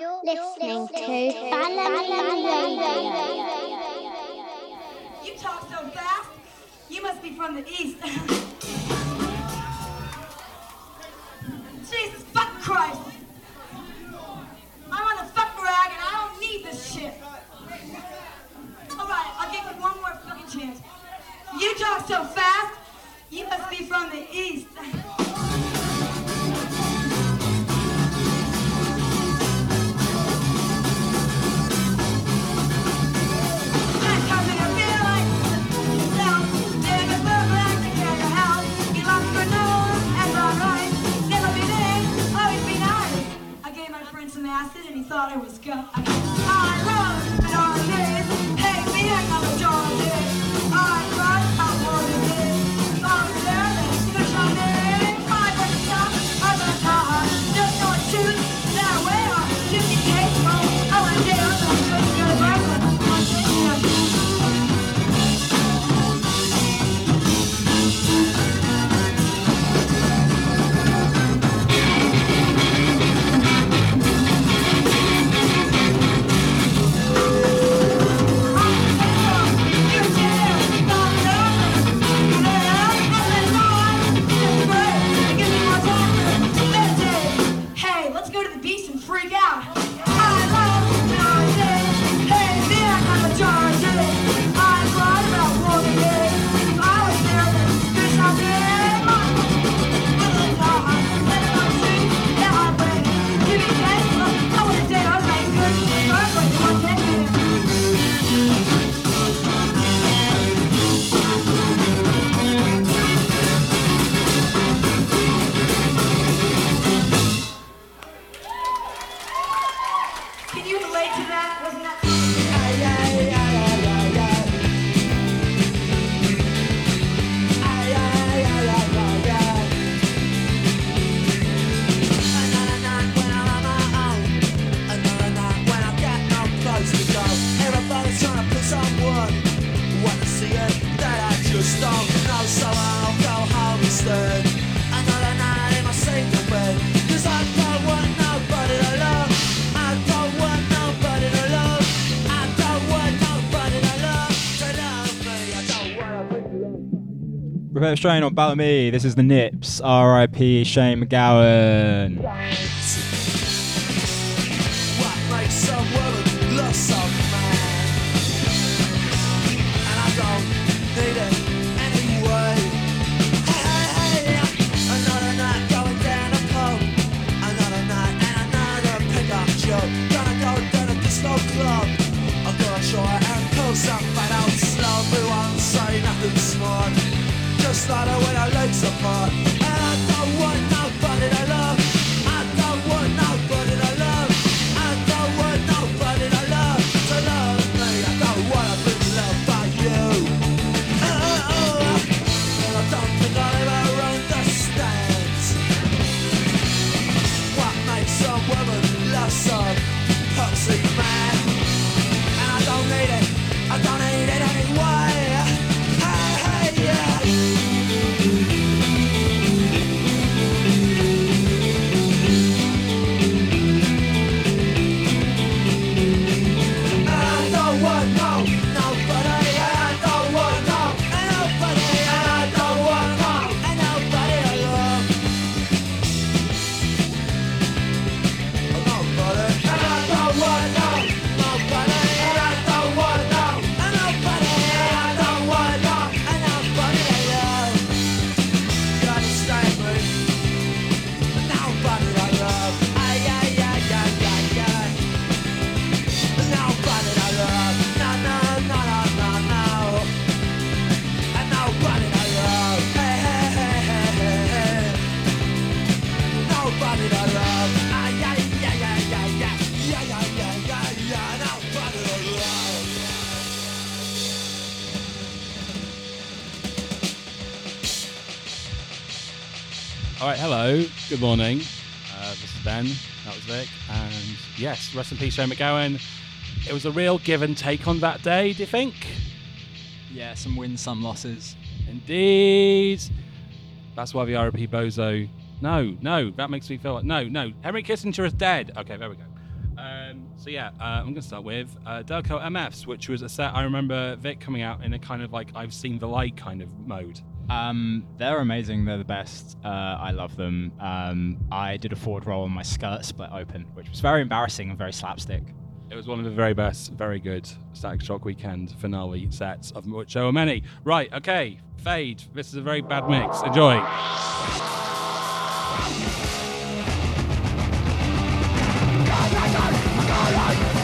Listening to Ballerina You talk so fast. You must be from the east. Jesus fuck Christ. I'm on the fuck rag and I don't need this shit. All right, I'll give you one more fucking chance. You talk so fast. You must be from the east. thought I was gone. Australian on Balamii. This is the Nips. R.I.P. Shane MacGowan. Good morning. Uh, this is Ben. That was Vic. And yes, rest in peace, Shane MacGowan. It was a real give and take on that day, do you think? Yeah, some wins, some losses. Indeed. That's why the RP Bozo. No, no, that makes me feel like. No, no. Henry Kissinger is dead. Okay, there we go. Um, so yeah, uh, I'm gonna start with uh, Delco MFs, which was a set I remember Vic coming out in a kind of like I've seen the light kind of mode. Um, they're amazing. They're the best. Uh, I love them. Um, I did a forward roll and my skirt split open, which was very embarrassing and very slapstick. It was one of the very best, very good Static Shock Weekend finale sets, of which there were many. Right, okay, fade. This is a very bad mix. Enjoy.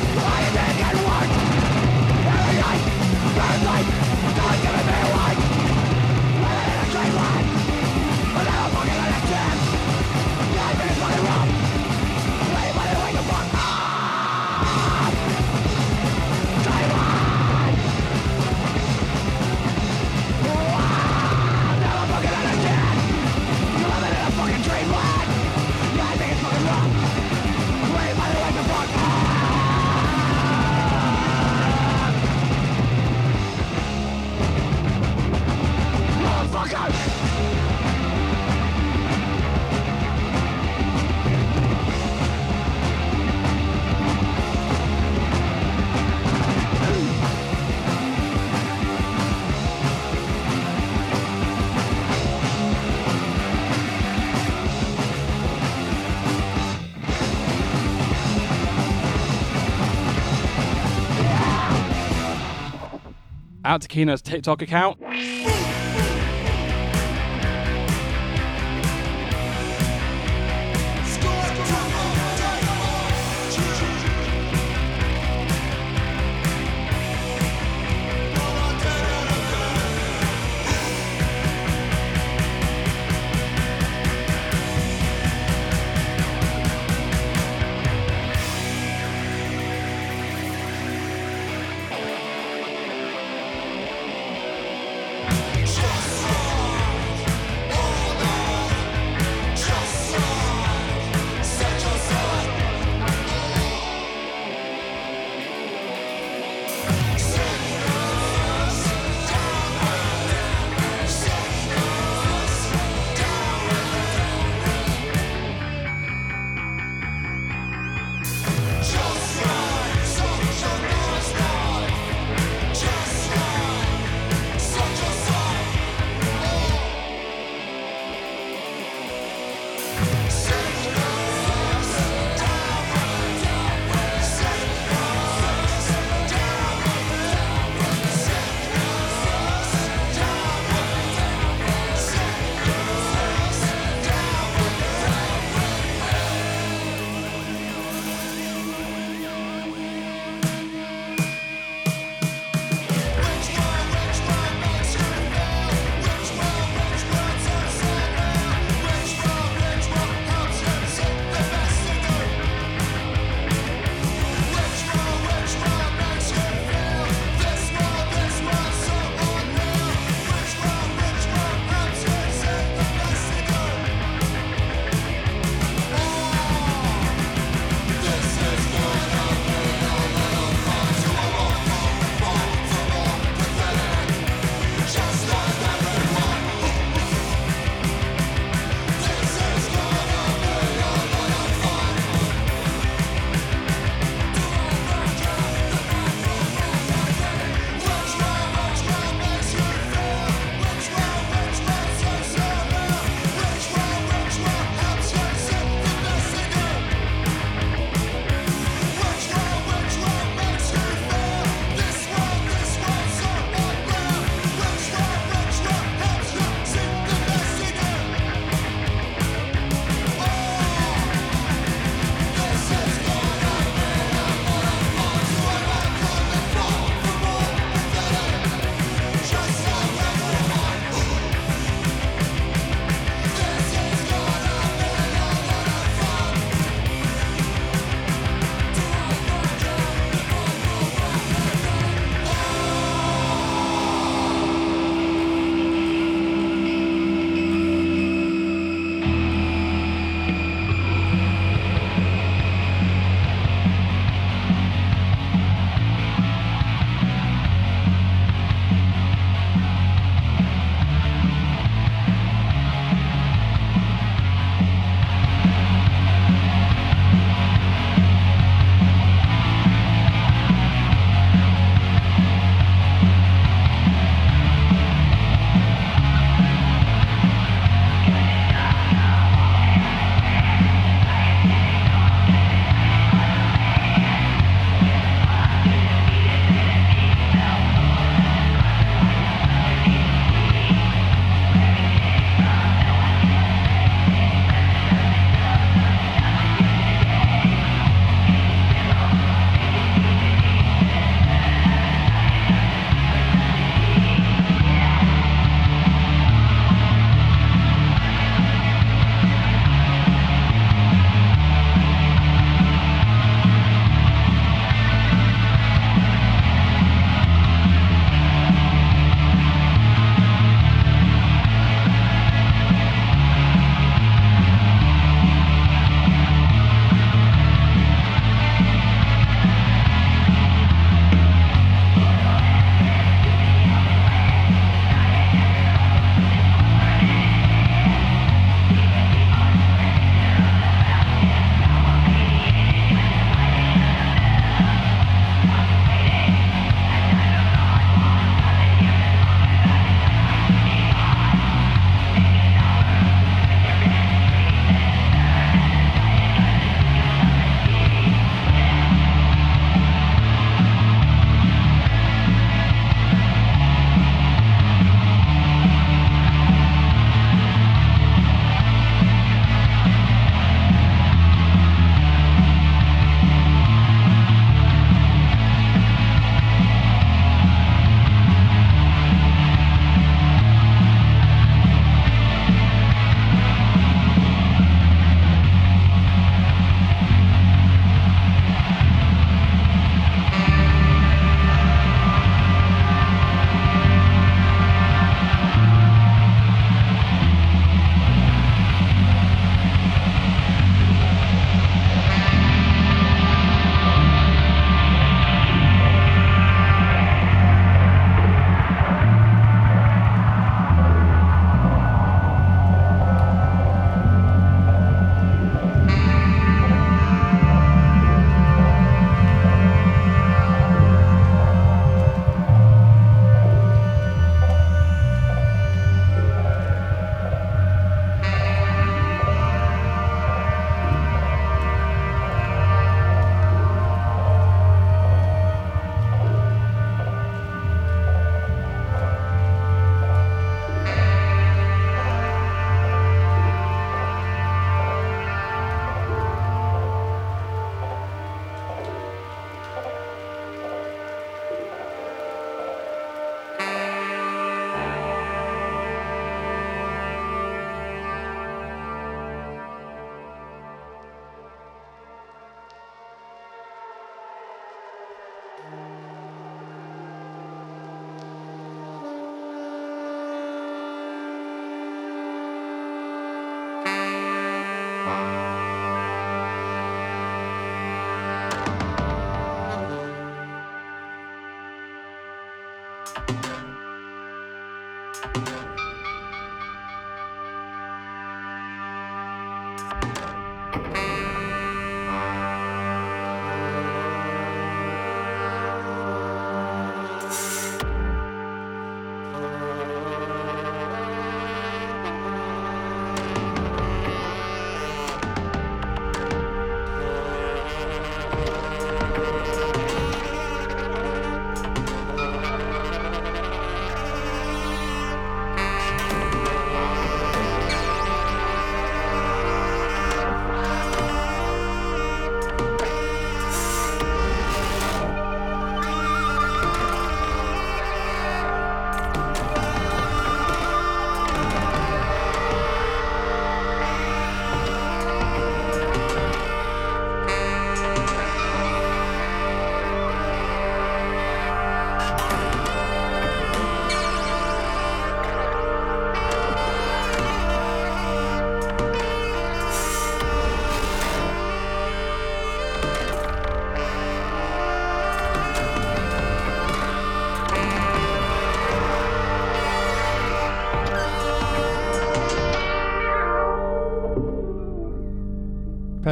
Out to Kino's TikTok account.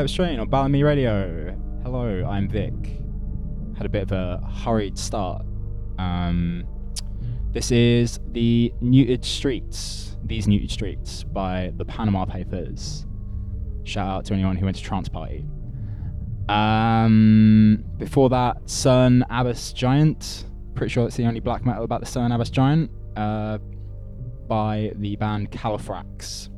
Prepare Strain on Balamii Radio. Hello, I'm Vic. Had a bit of a hurried start. Um, this is the Neutered Streets, These Neutered Streets by the Panama Papers. Shout out to anyone who went to Trance Party. Um, before that, Cerne Abbas Giant. Pretty sure it's the only black metal about the Cerne Abbas Giant. Uh, by the band Califrax.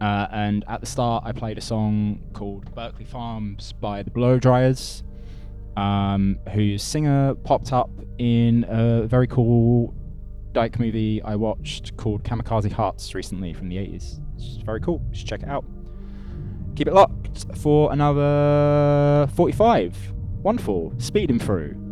Uh, and at the start, I played a song called Berkeley Farms by the Blowdryers, um, whose singer popped up in a very cool Dyke movie I watched called Kamikaze Hearts recently from the 80s. It's very cool. You should check it out. Keep it locked for another 45. Wonderful. Speeding through.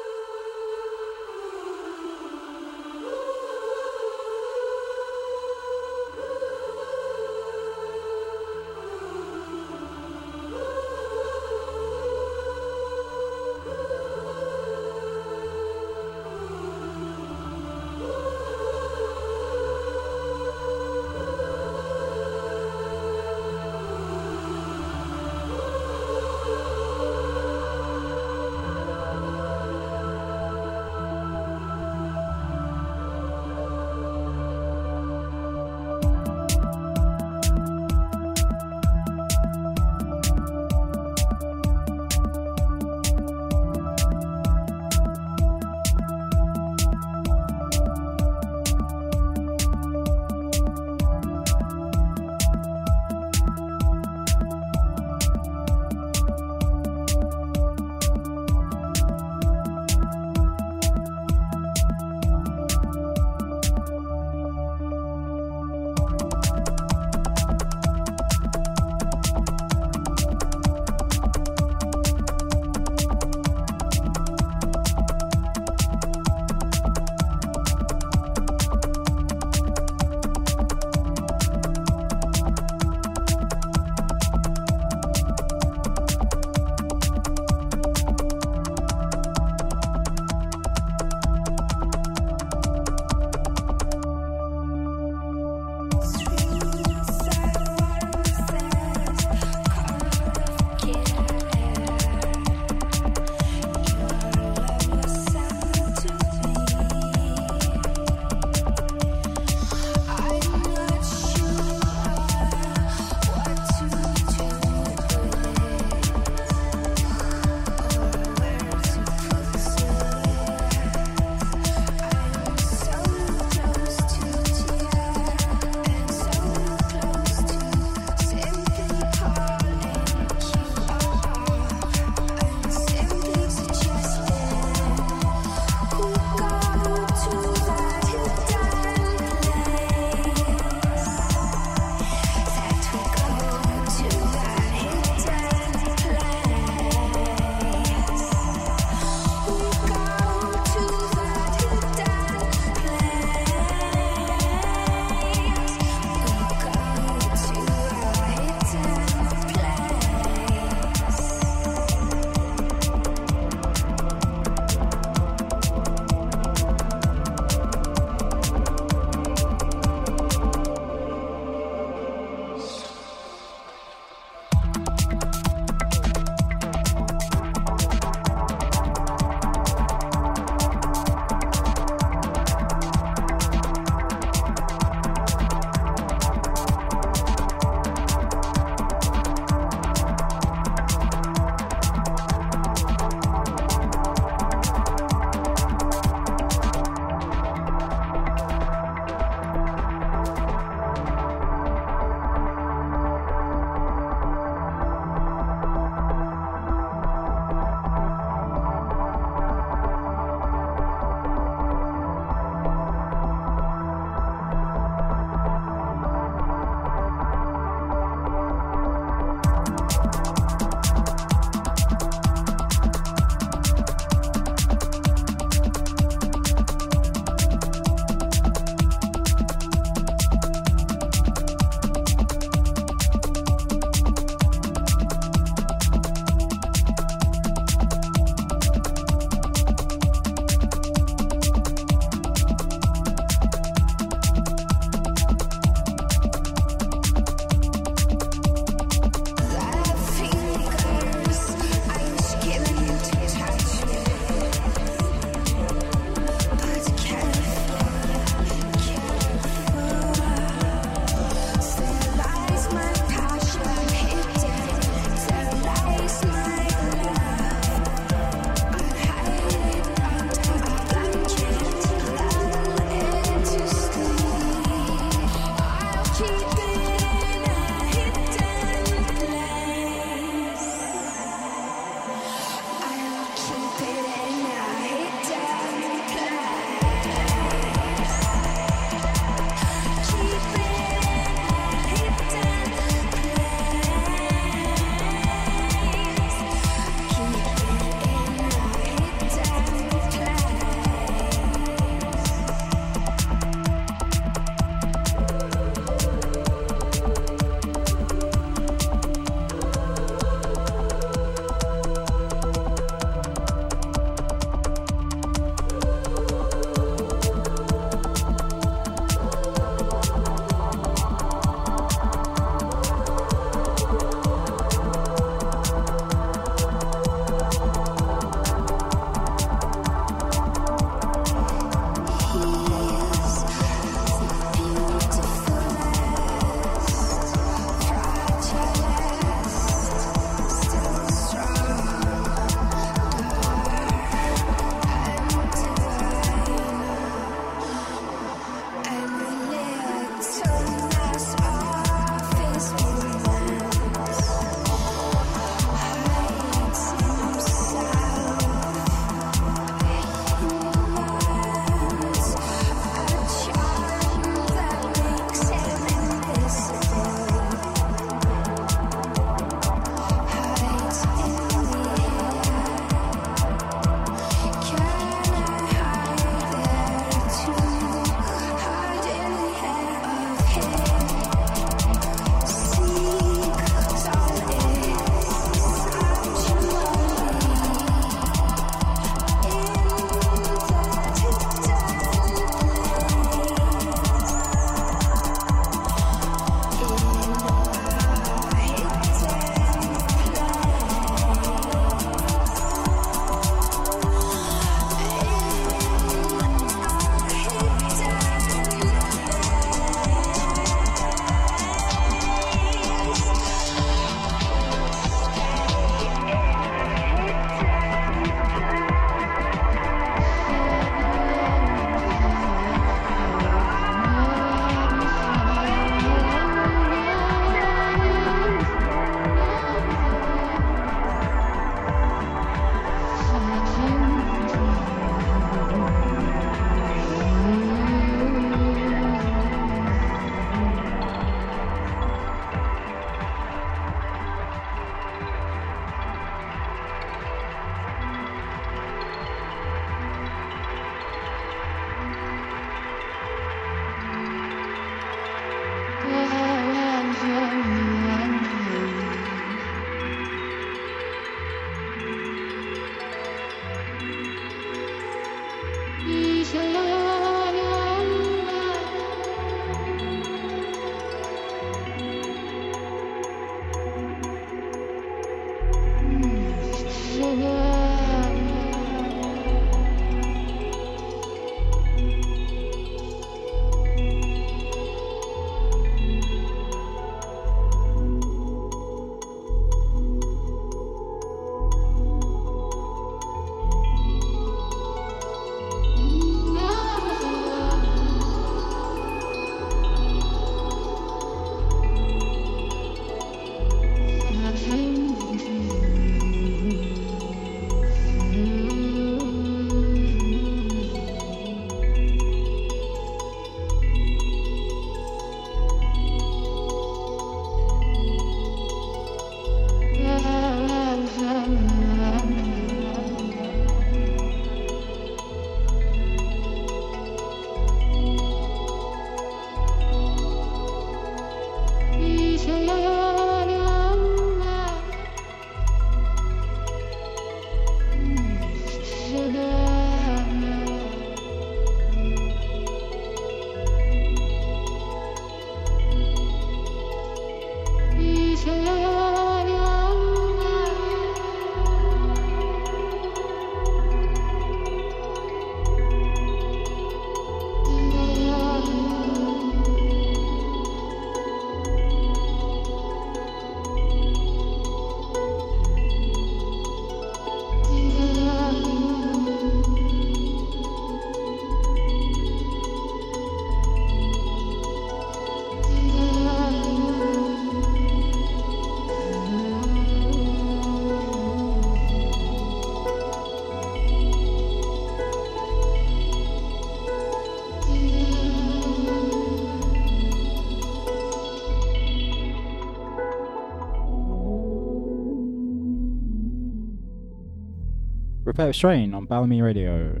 Potato Strain on Balamii Radio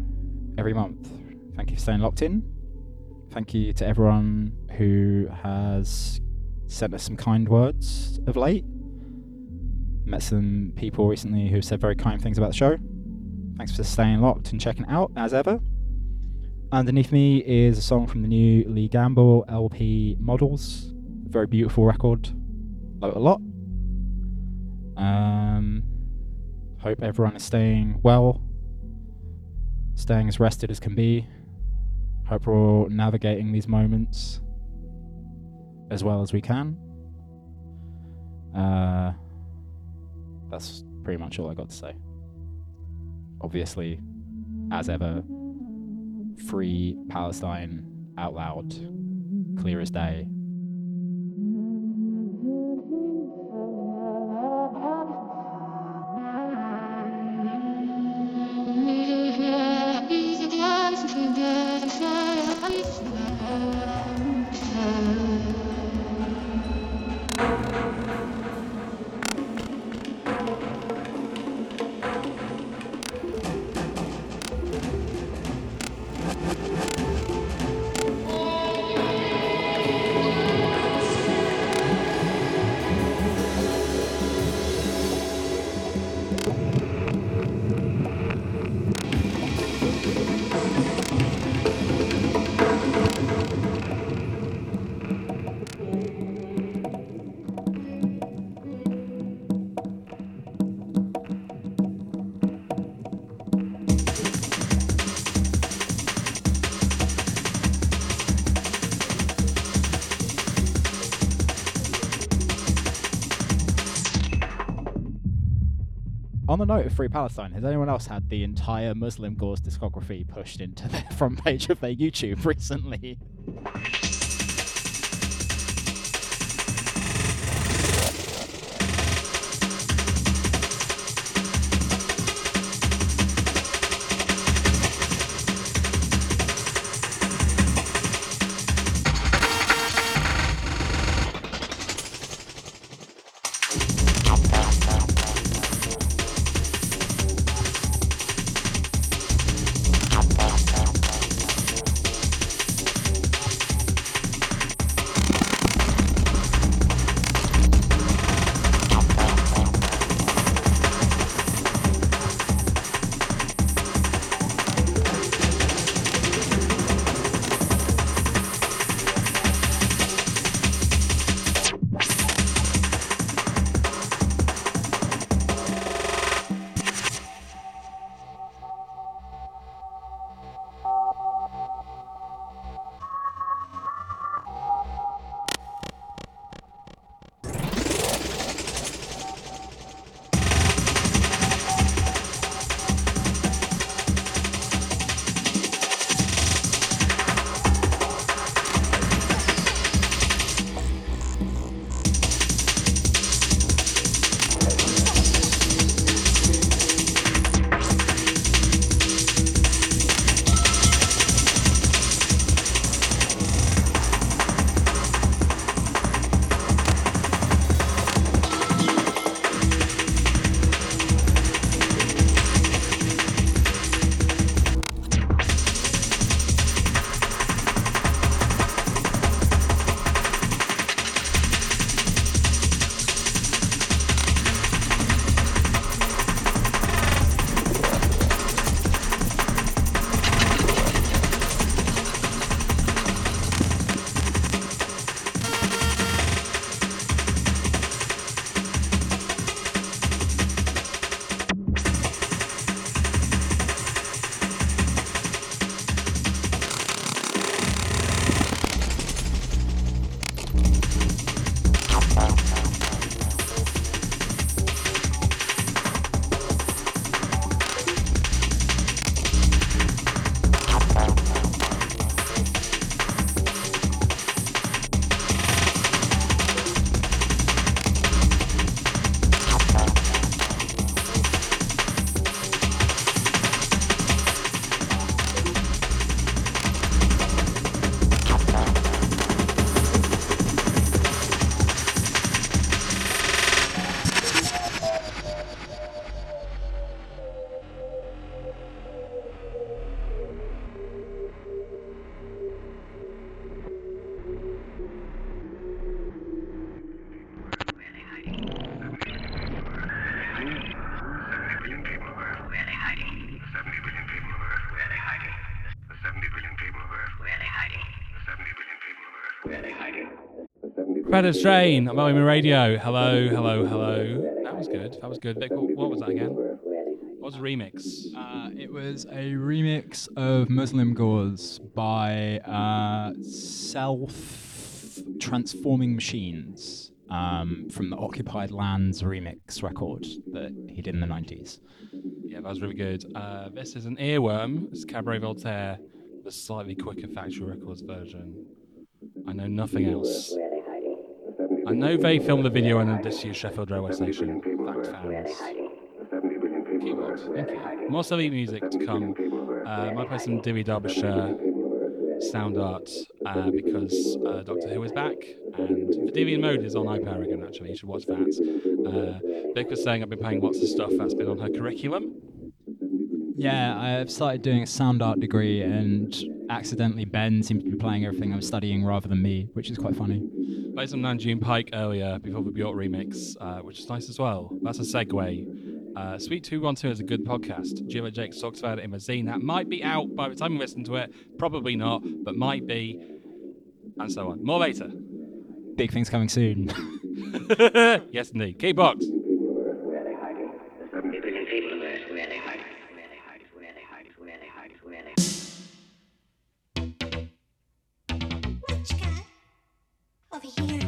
every month. Thank you for staying locked in. Thank you to everyone who has sent us some kind words of late. Met some people recently who said very kind things about the show. Thanks for staying locked and checking out as ever. Underneath me is a song from the new Lee Gamble LP Models. Very beautiful record. Love it a lot. Um, hope everyone is staying well, staying as rested as can be. Hope we're all navigating these moments as well as we can. Uh, that's pretty much all I got to say. Obviously, as ever, free Palestine out loud, clear as day. the On the note of Free Palestine, has anyone else had the entire Muslimgauze discography pushed into the front page of their YouTube recently? Repetitive Strain, I'm OM Radio. Hello, hello, hello. That was good. That was good. Vic, what, what was that again? What was the remix? Uh, it was a remix of Muslimgauze by uh, Self Transforming Machines um, from the Occupied Lands remix record that he did in the 90s. Yeah, that was really good. Uh, this is an earworm. It's Cabaret Voltaire, the slightly quicker Factory Records version. I know nothing else. I know they filmed the video in a disused Sheffield railway station. Fact fans. Keyboard, thank you. More silly music to come. Uh, I might play some Delia Derbyshire sound art uh, because uh, Doctor Who is back and the Deviant Mode is on iPlayer again actually. You should watch that. Uh, Vic was saying I've been playing lots of stuff that's been on her curriculum. Yeah, I've started doing a sound art degree, and accidentally Ben seems to be playing everything I'm studying rather than me, which is quite funny. Played some Nam June Paik earlier before the Bjork remix, uh, which is nice as well. That's a segue. Uh, Sweet 212 is a good podcast. Jim Jakes talks about it in the zine. That might be out by the time you listen to it. Probably not, but might be. And so on. More later. Big things coming soon. yes, indeed. Keybox. Over here?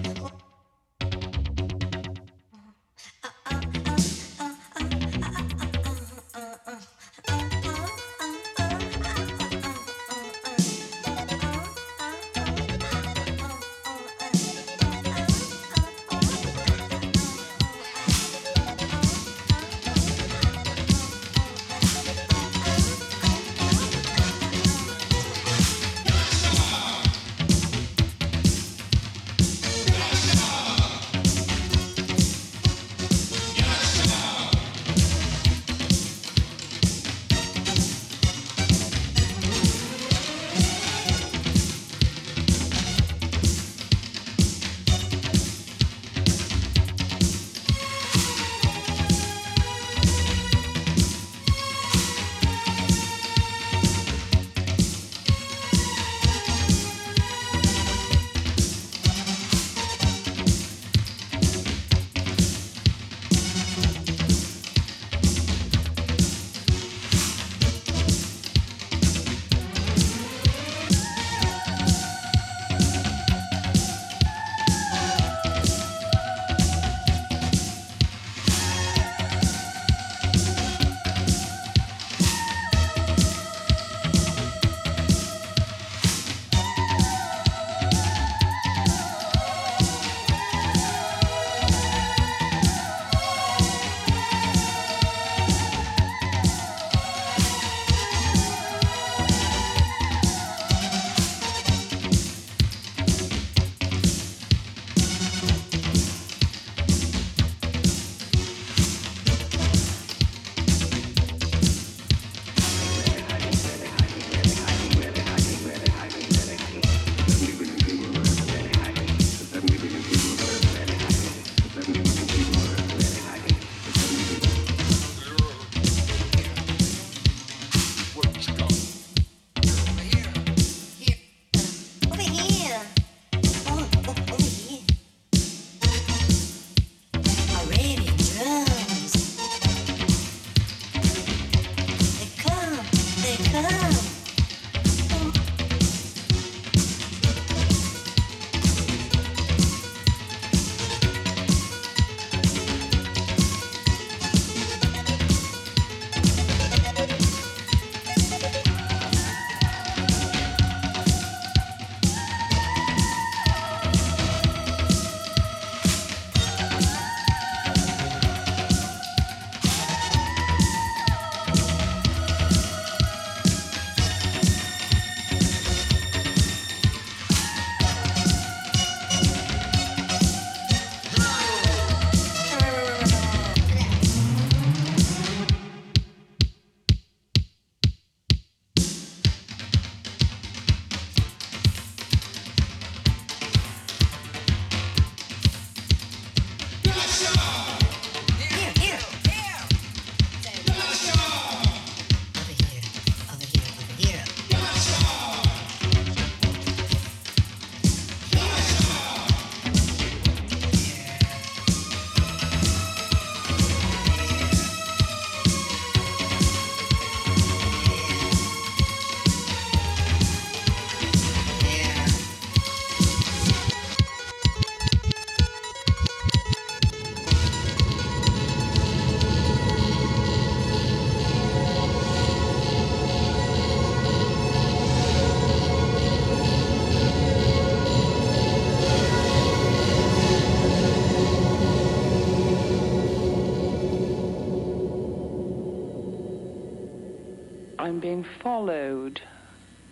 Followed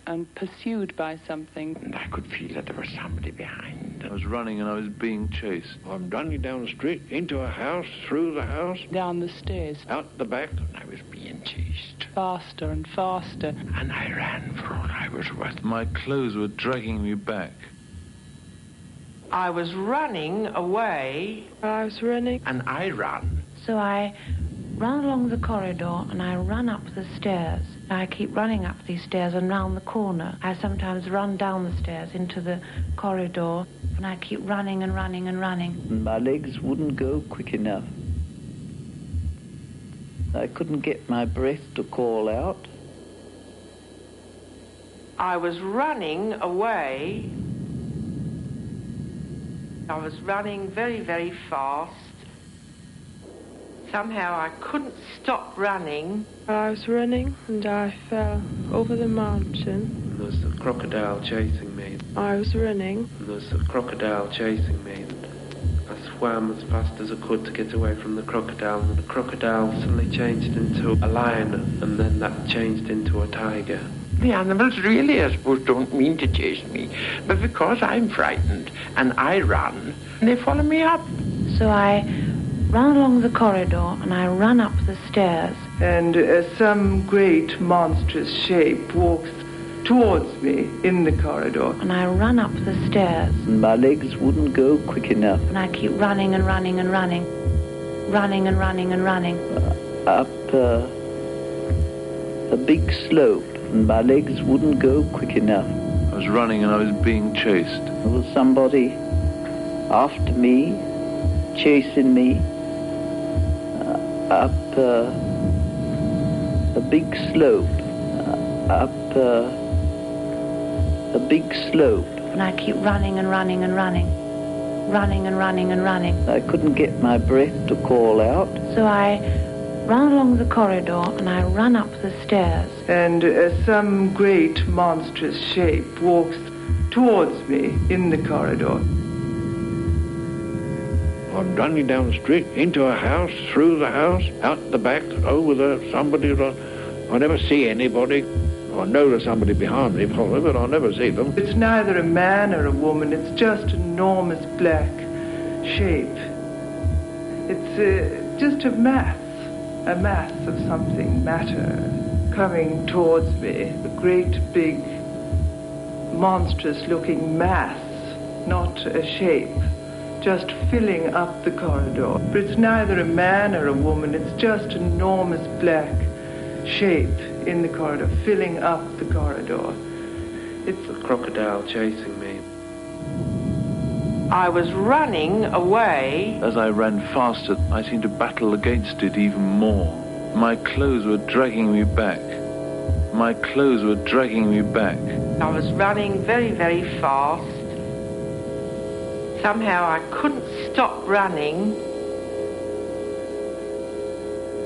and pursued by something. And I could feel that there was somebody behind. I was running and I was being chased. I'm running down the street, into a house, through the house, Down the stairs, out the back. And I was being chased. faster and faster. And I ran for all I was worth. My clothes were dragging me back. I was running away. I was running. And I ran. So I ran along the corridor and I ran up the stairs. I keep running up these stairs and round the corner. I sometimes run down the stairs into the corridor and I keep running and running and running. My legs wouldn't go quick enough. I couldn't get my breath to call out. I was running away. I was running very, very fast. Somehow I couldn't stop running. I was running and I fell over the mountain. And there's a crocodile chasing me. I was running. And there's a crocodile chasing me. I swam as fast as I could to get away from the crocodile, and the crocodile suddenly changed into a lion, and then that changed into a tiger. The animals really, I suppose, don't mean to chase me. But because I'm frightened and I run, they follow me up. So I run along the corridor and I run up the stairs. And uh, some great monstrous shape walks towards me in the corridor. And I run up the stairs. And my legs wouldn't go quick enough. And I keep running and running and running. Running and running and running. Up uh, a big slope. And my legs wouldn't go quick enough. I was running and I was being chased. There was somebody after me, chasing me uh, up uh, a big slope. Uh, up uh, a big slope. And I keep running and running and running. Running and running and running. I couldn't get my breath to call out. So I run along the corridor and I run up the stairs. And uh, some great monstrous shape walks towards me in the corridor. I'm running down the street, into a house, through the house, out the back, over the somebody. I never see anybody. I know there's somebody behind me, probably, but I never see them. It's neither a man or a woman. It's just enormous black shape. It's uh, just a mass, a mass of something, matter, coming towards me. A great, big, monstrous-looking mass, not a shape, just filling up the corridor. But it's neither a man or a woman. It's just an enormous black shape in the corridor, filling up the corridor. It's a crocodile chasing me. I was running away. As I ran faster, I seemed to battle against it even more. My clothes were dragging me back. My clothes were dragging me back. I was running very, very fast. Somehow I couldn't stop running.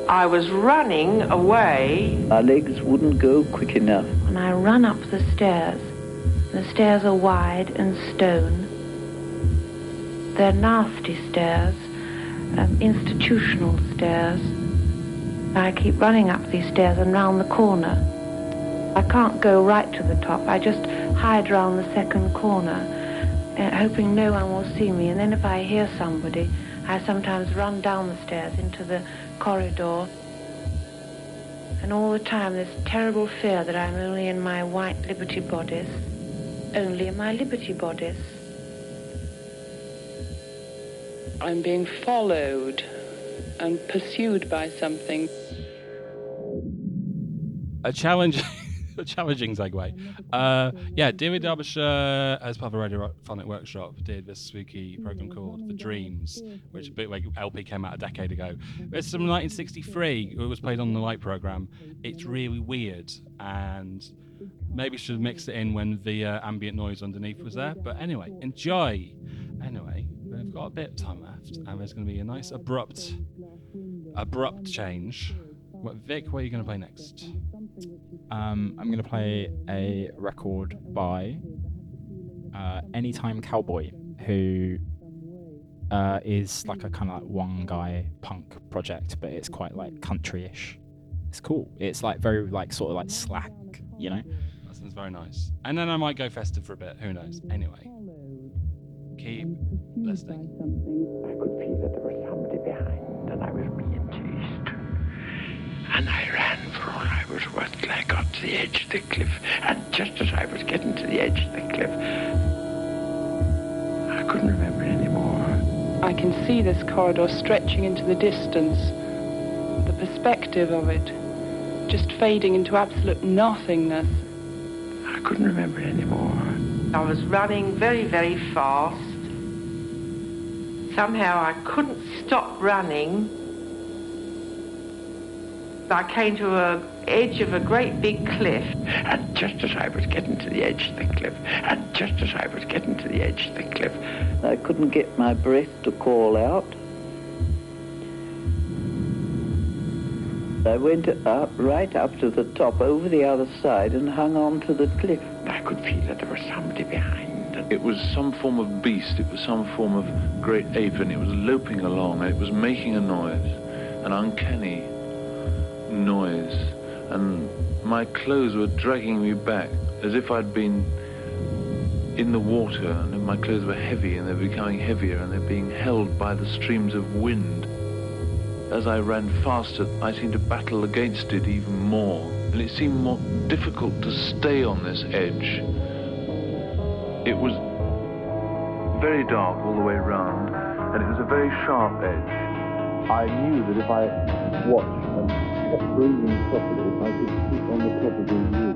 I was running away. My legs wouldn't go quick enough. And I run up the stairs. The stairs are wide and stone. They're nasty stairs, um, institutional stairs. I keep running up these stairs and round the corner. I can't go right to the top. I just hide round the second corner, Uh, hoping no one will see me. And then if I hear somebody, I sometimes run down the stairs into the corridor. And all the time, this terrible fear that I'm only in my white Liberty bodice, only in my Liberty bodice. I'm being followed and pursued by something. A challenge. challenging segue. Uh, yeah, Delia Derbyshire, as part of a radiophonic workshop, did this spooky program called The Dreams, which a bit like LP came out a decade ago. It's from 1963. It was played on the Light program. It's really weird, and maybe should have mixed it in when the uh, ambient noise underneath was there. But anyway, enjoy. Anyway, we've got a bit of time left, and there's going to be a nice abrupt, abrupt change. What, Vic, what are you going to play next? Um, I'm going to play a record by uh, Anytime Cowboy, who uh, is like a kind of like one guy punk project, but it's quite like country-ish It's cool. It's like very like sort of like slack, you know. That sounds very nice. And then I might go festive for a bit. Who knows? Anyway, keep listening. And I ran for all I was worth till I got to the edge of the cliff. And just as I was getting to the edge of the cliff, I couldn't remember anymore. I can see this corridor stretching into the distance. The perspective of it, just fading into absolute nothingness. I couldn't remember anymore. I was running very, very fast. Somehow I couldn't stop running. I came to a edge of a great big cliff. And just as I was getting to the edge of the cliff, and just as I was getting to the edge of the cliff, I couldn't get my breath to call out. I went up, right up to the top, over the other side, and hung on to the cliff. I could feel that there was somebody behind. It was some form of beast, it was some form of great ape, and it was loping along, and it was making a noise, an uncanny noise, and my clothes were dragging me back as if I'd been in the water, and my clothes were heavy, and they're becoming heavier, and they're being held by the streams of wind. As I ran faster, I seemed to battle against it even more, and it seemed more difficult to stay on this edge. It was very dark all the way round, and it was a very sharp edge. I knew that if I watched kept properly, I could keep on the top of the roof.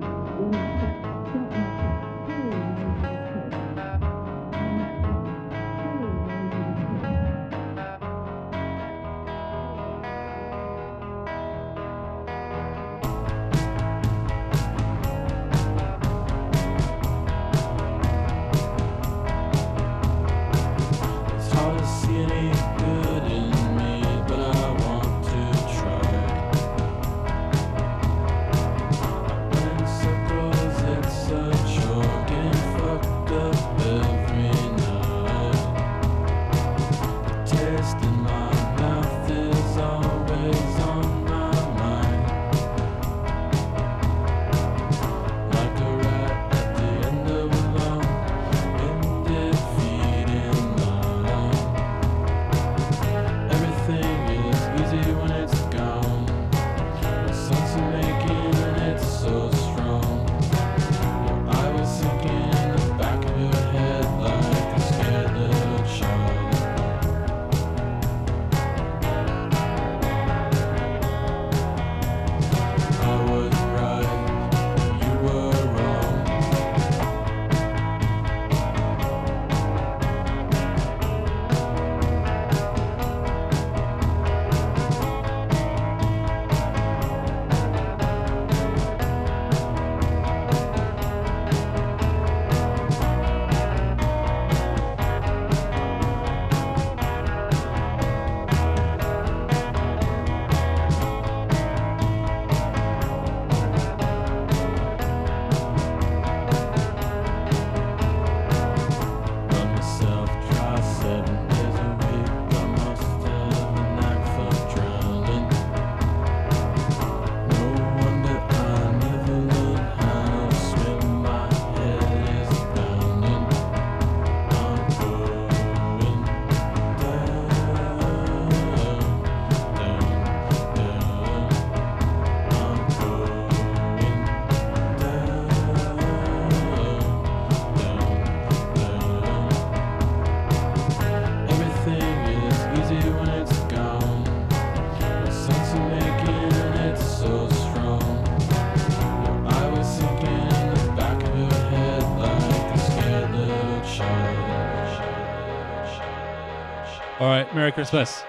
Merry Christmas.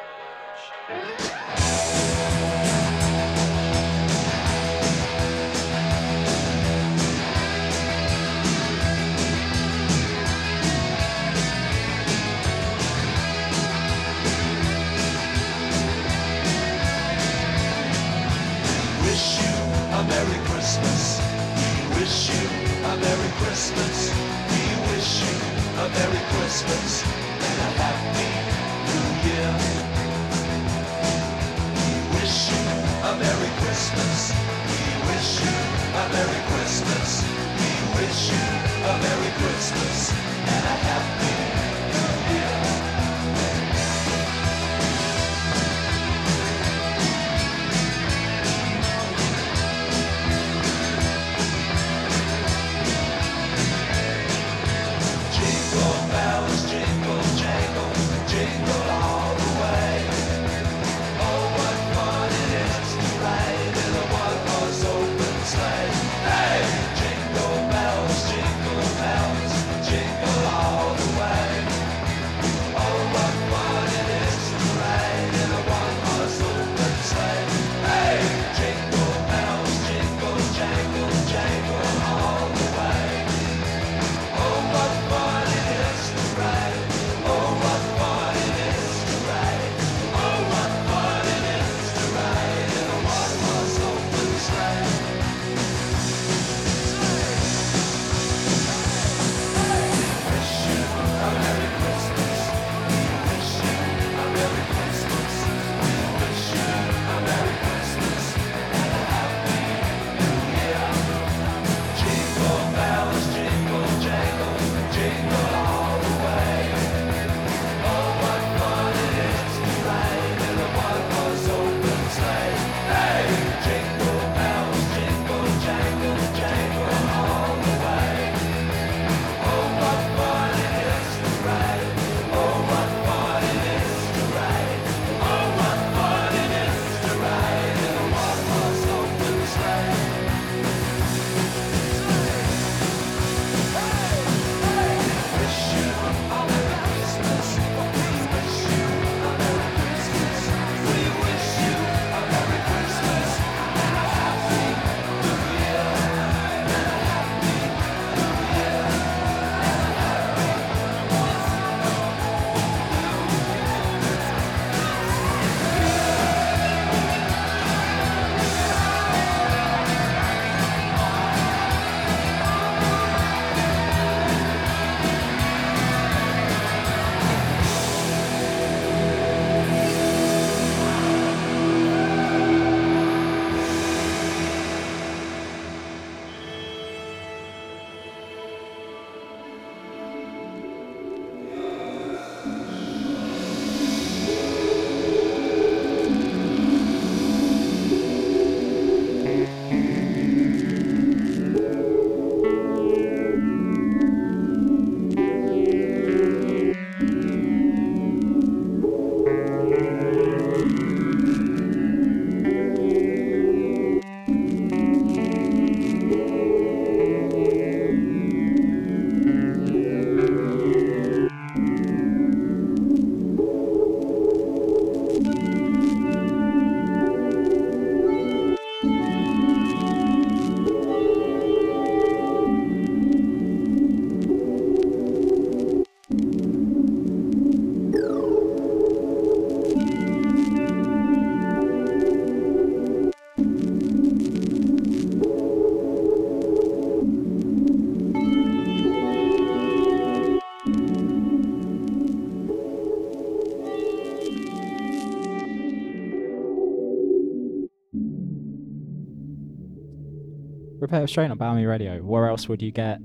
Strain on Balamii Radio. Where else would you get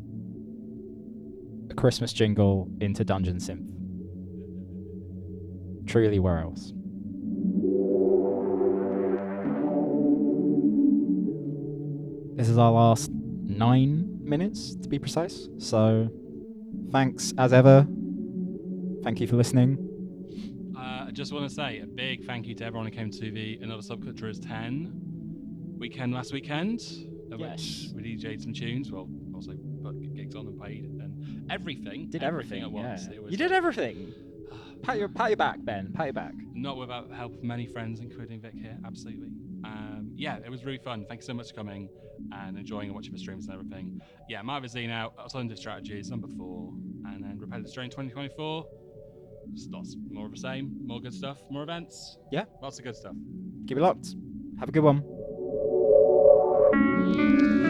a Christmas jingle into Dungeon Synth? Truly, where else? This is our last nine minutes, to be precise. So, thanks as ever. Thank you for listening. Uh, I just want to say a big thank you to everyone who came to the Another Subculture is 10 weekend last weekend, which we DJ'd some tunes. Well, also put gigs on and paid and everything. Did everything, at once. yeah. You did everything. Pat your, pat your back, Ben. Pat your back. Not without the help of many friends, including Vic here. Absolutely. Um, yeah, it was really fun. Thank you so much for coming and enjoying and watching the streams and everything. Yeah, my Zine out, Alternative Strategies, number four, and then Repetitive Strain 2024. Just lots more of the same, more good stuff, more events. Yeah. Lots of good stuff. Keep it locked. Have a good one. I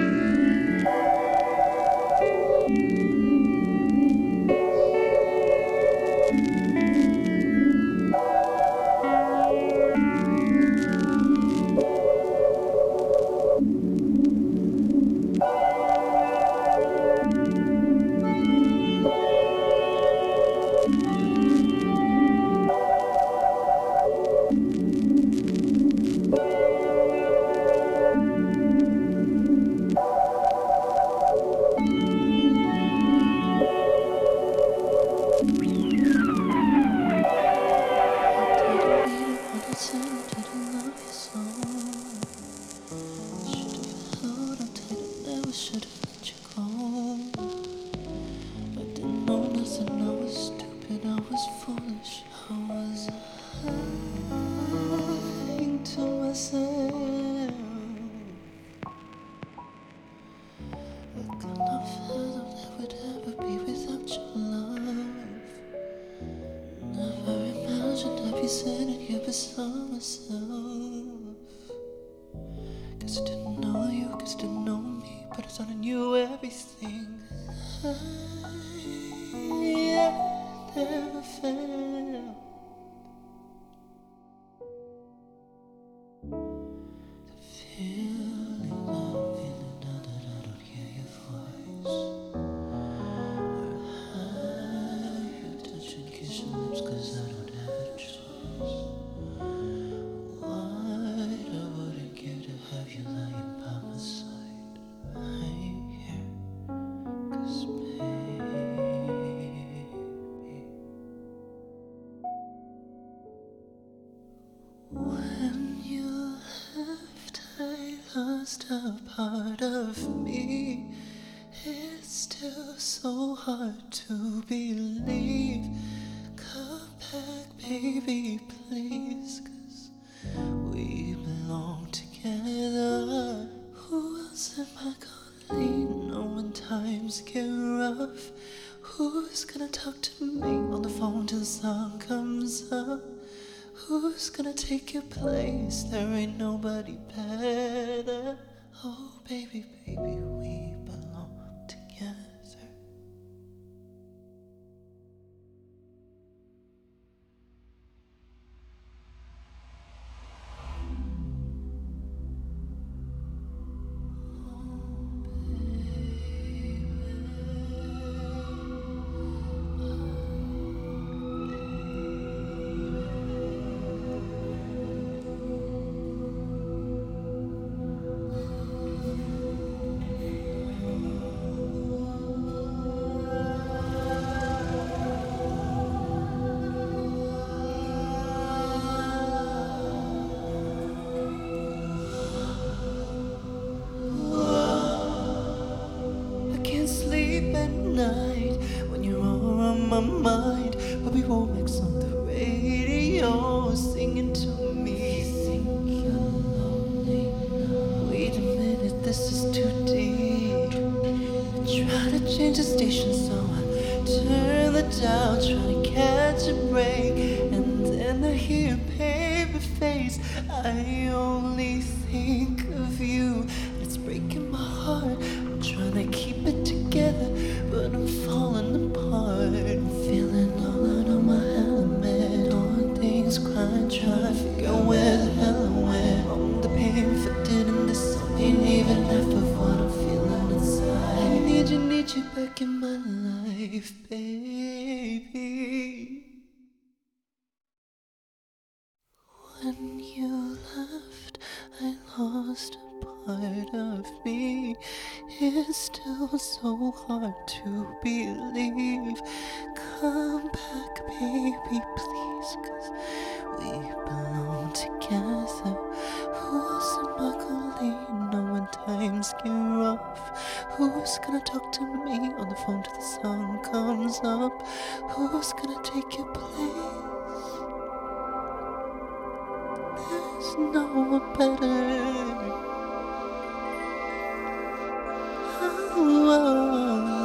a part of me. It's still so hard to believe. Come back, baby, please, the trying to catch a break. And then I hear paper face. I only think of you. It's breaking my heart. I'm trying to keep it together, but I'm falling apart. Feeling all out of my element. On things crying, trying to figure out where the hell I went. On the pain for didn't this ain't even half of what I'm feeling inside. I need you, need you back in my life, baby. Lost a part of me. It's still so hard to believe. Come back, baby, please, cause we belong together. Who's gonna on when times get rough? Who's gonna talk to me on the phone till the sun comes up? Who's gonna take your place? There's no one better. Oh, oh, oh.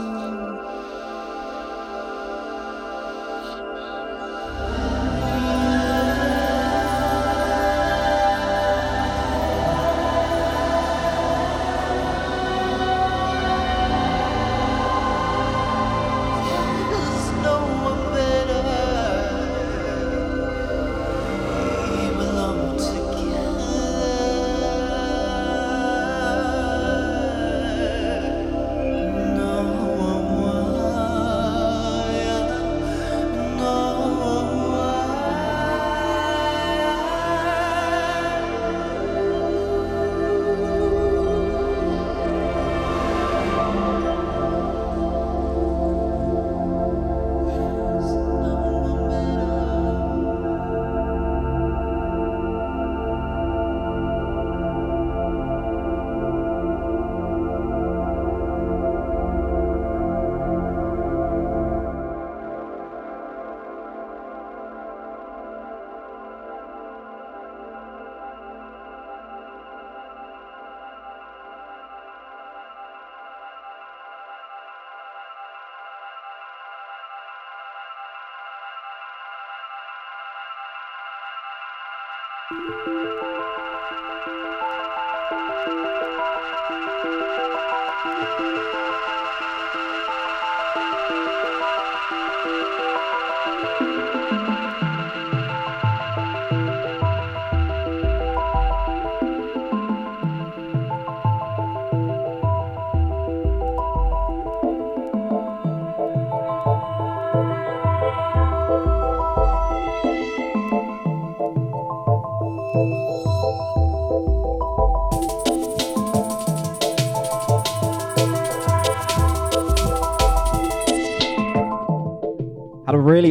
Had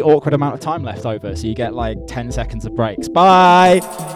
awkward amount of time left over, so you get like 10 seconds of breaks. Bye!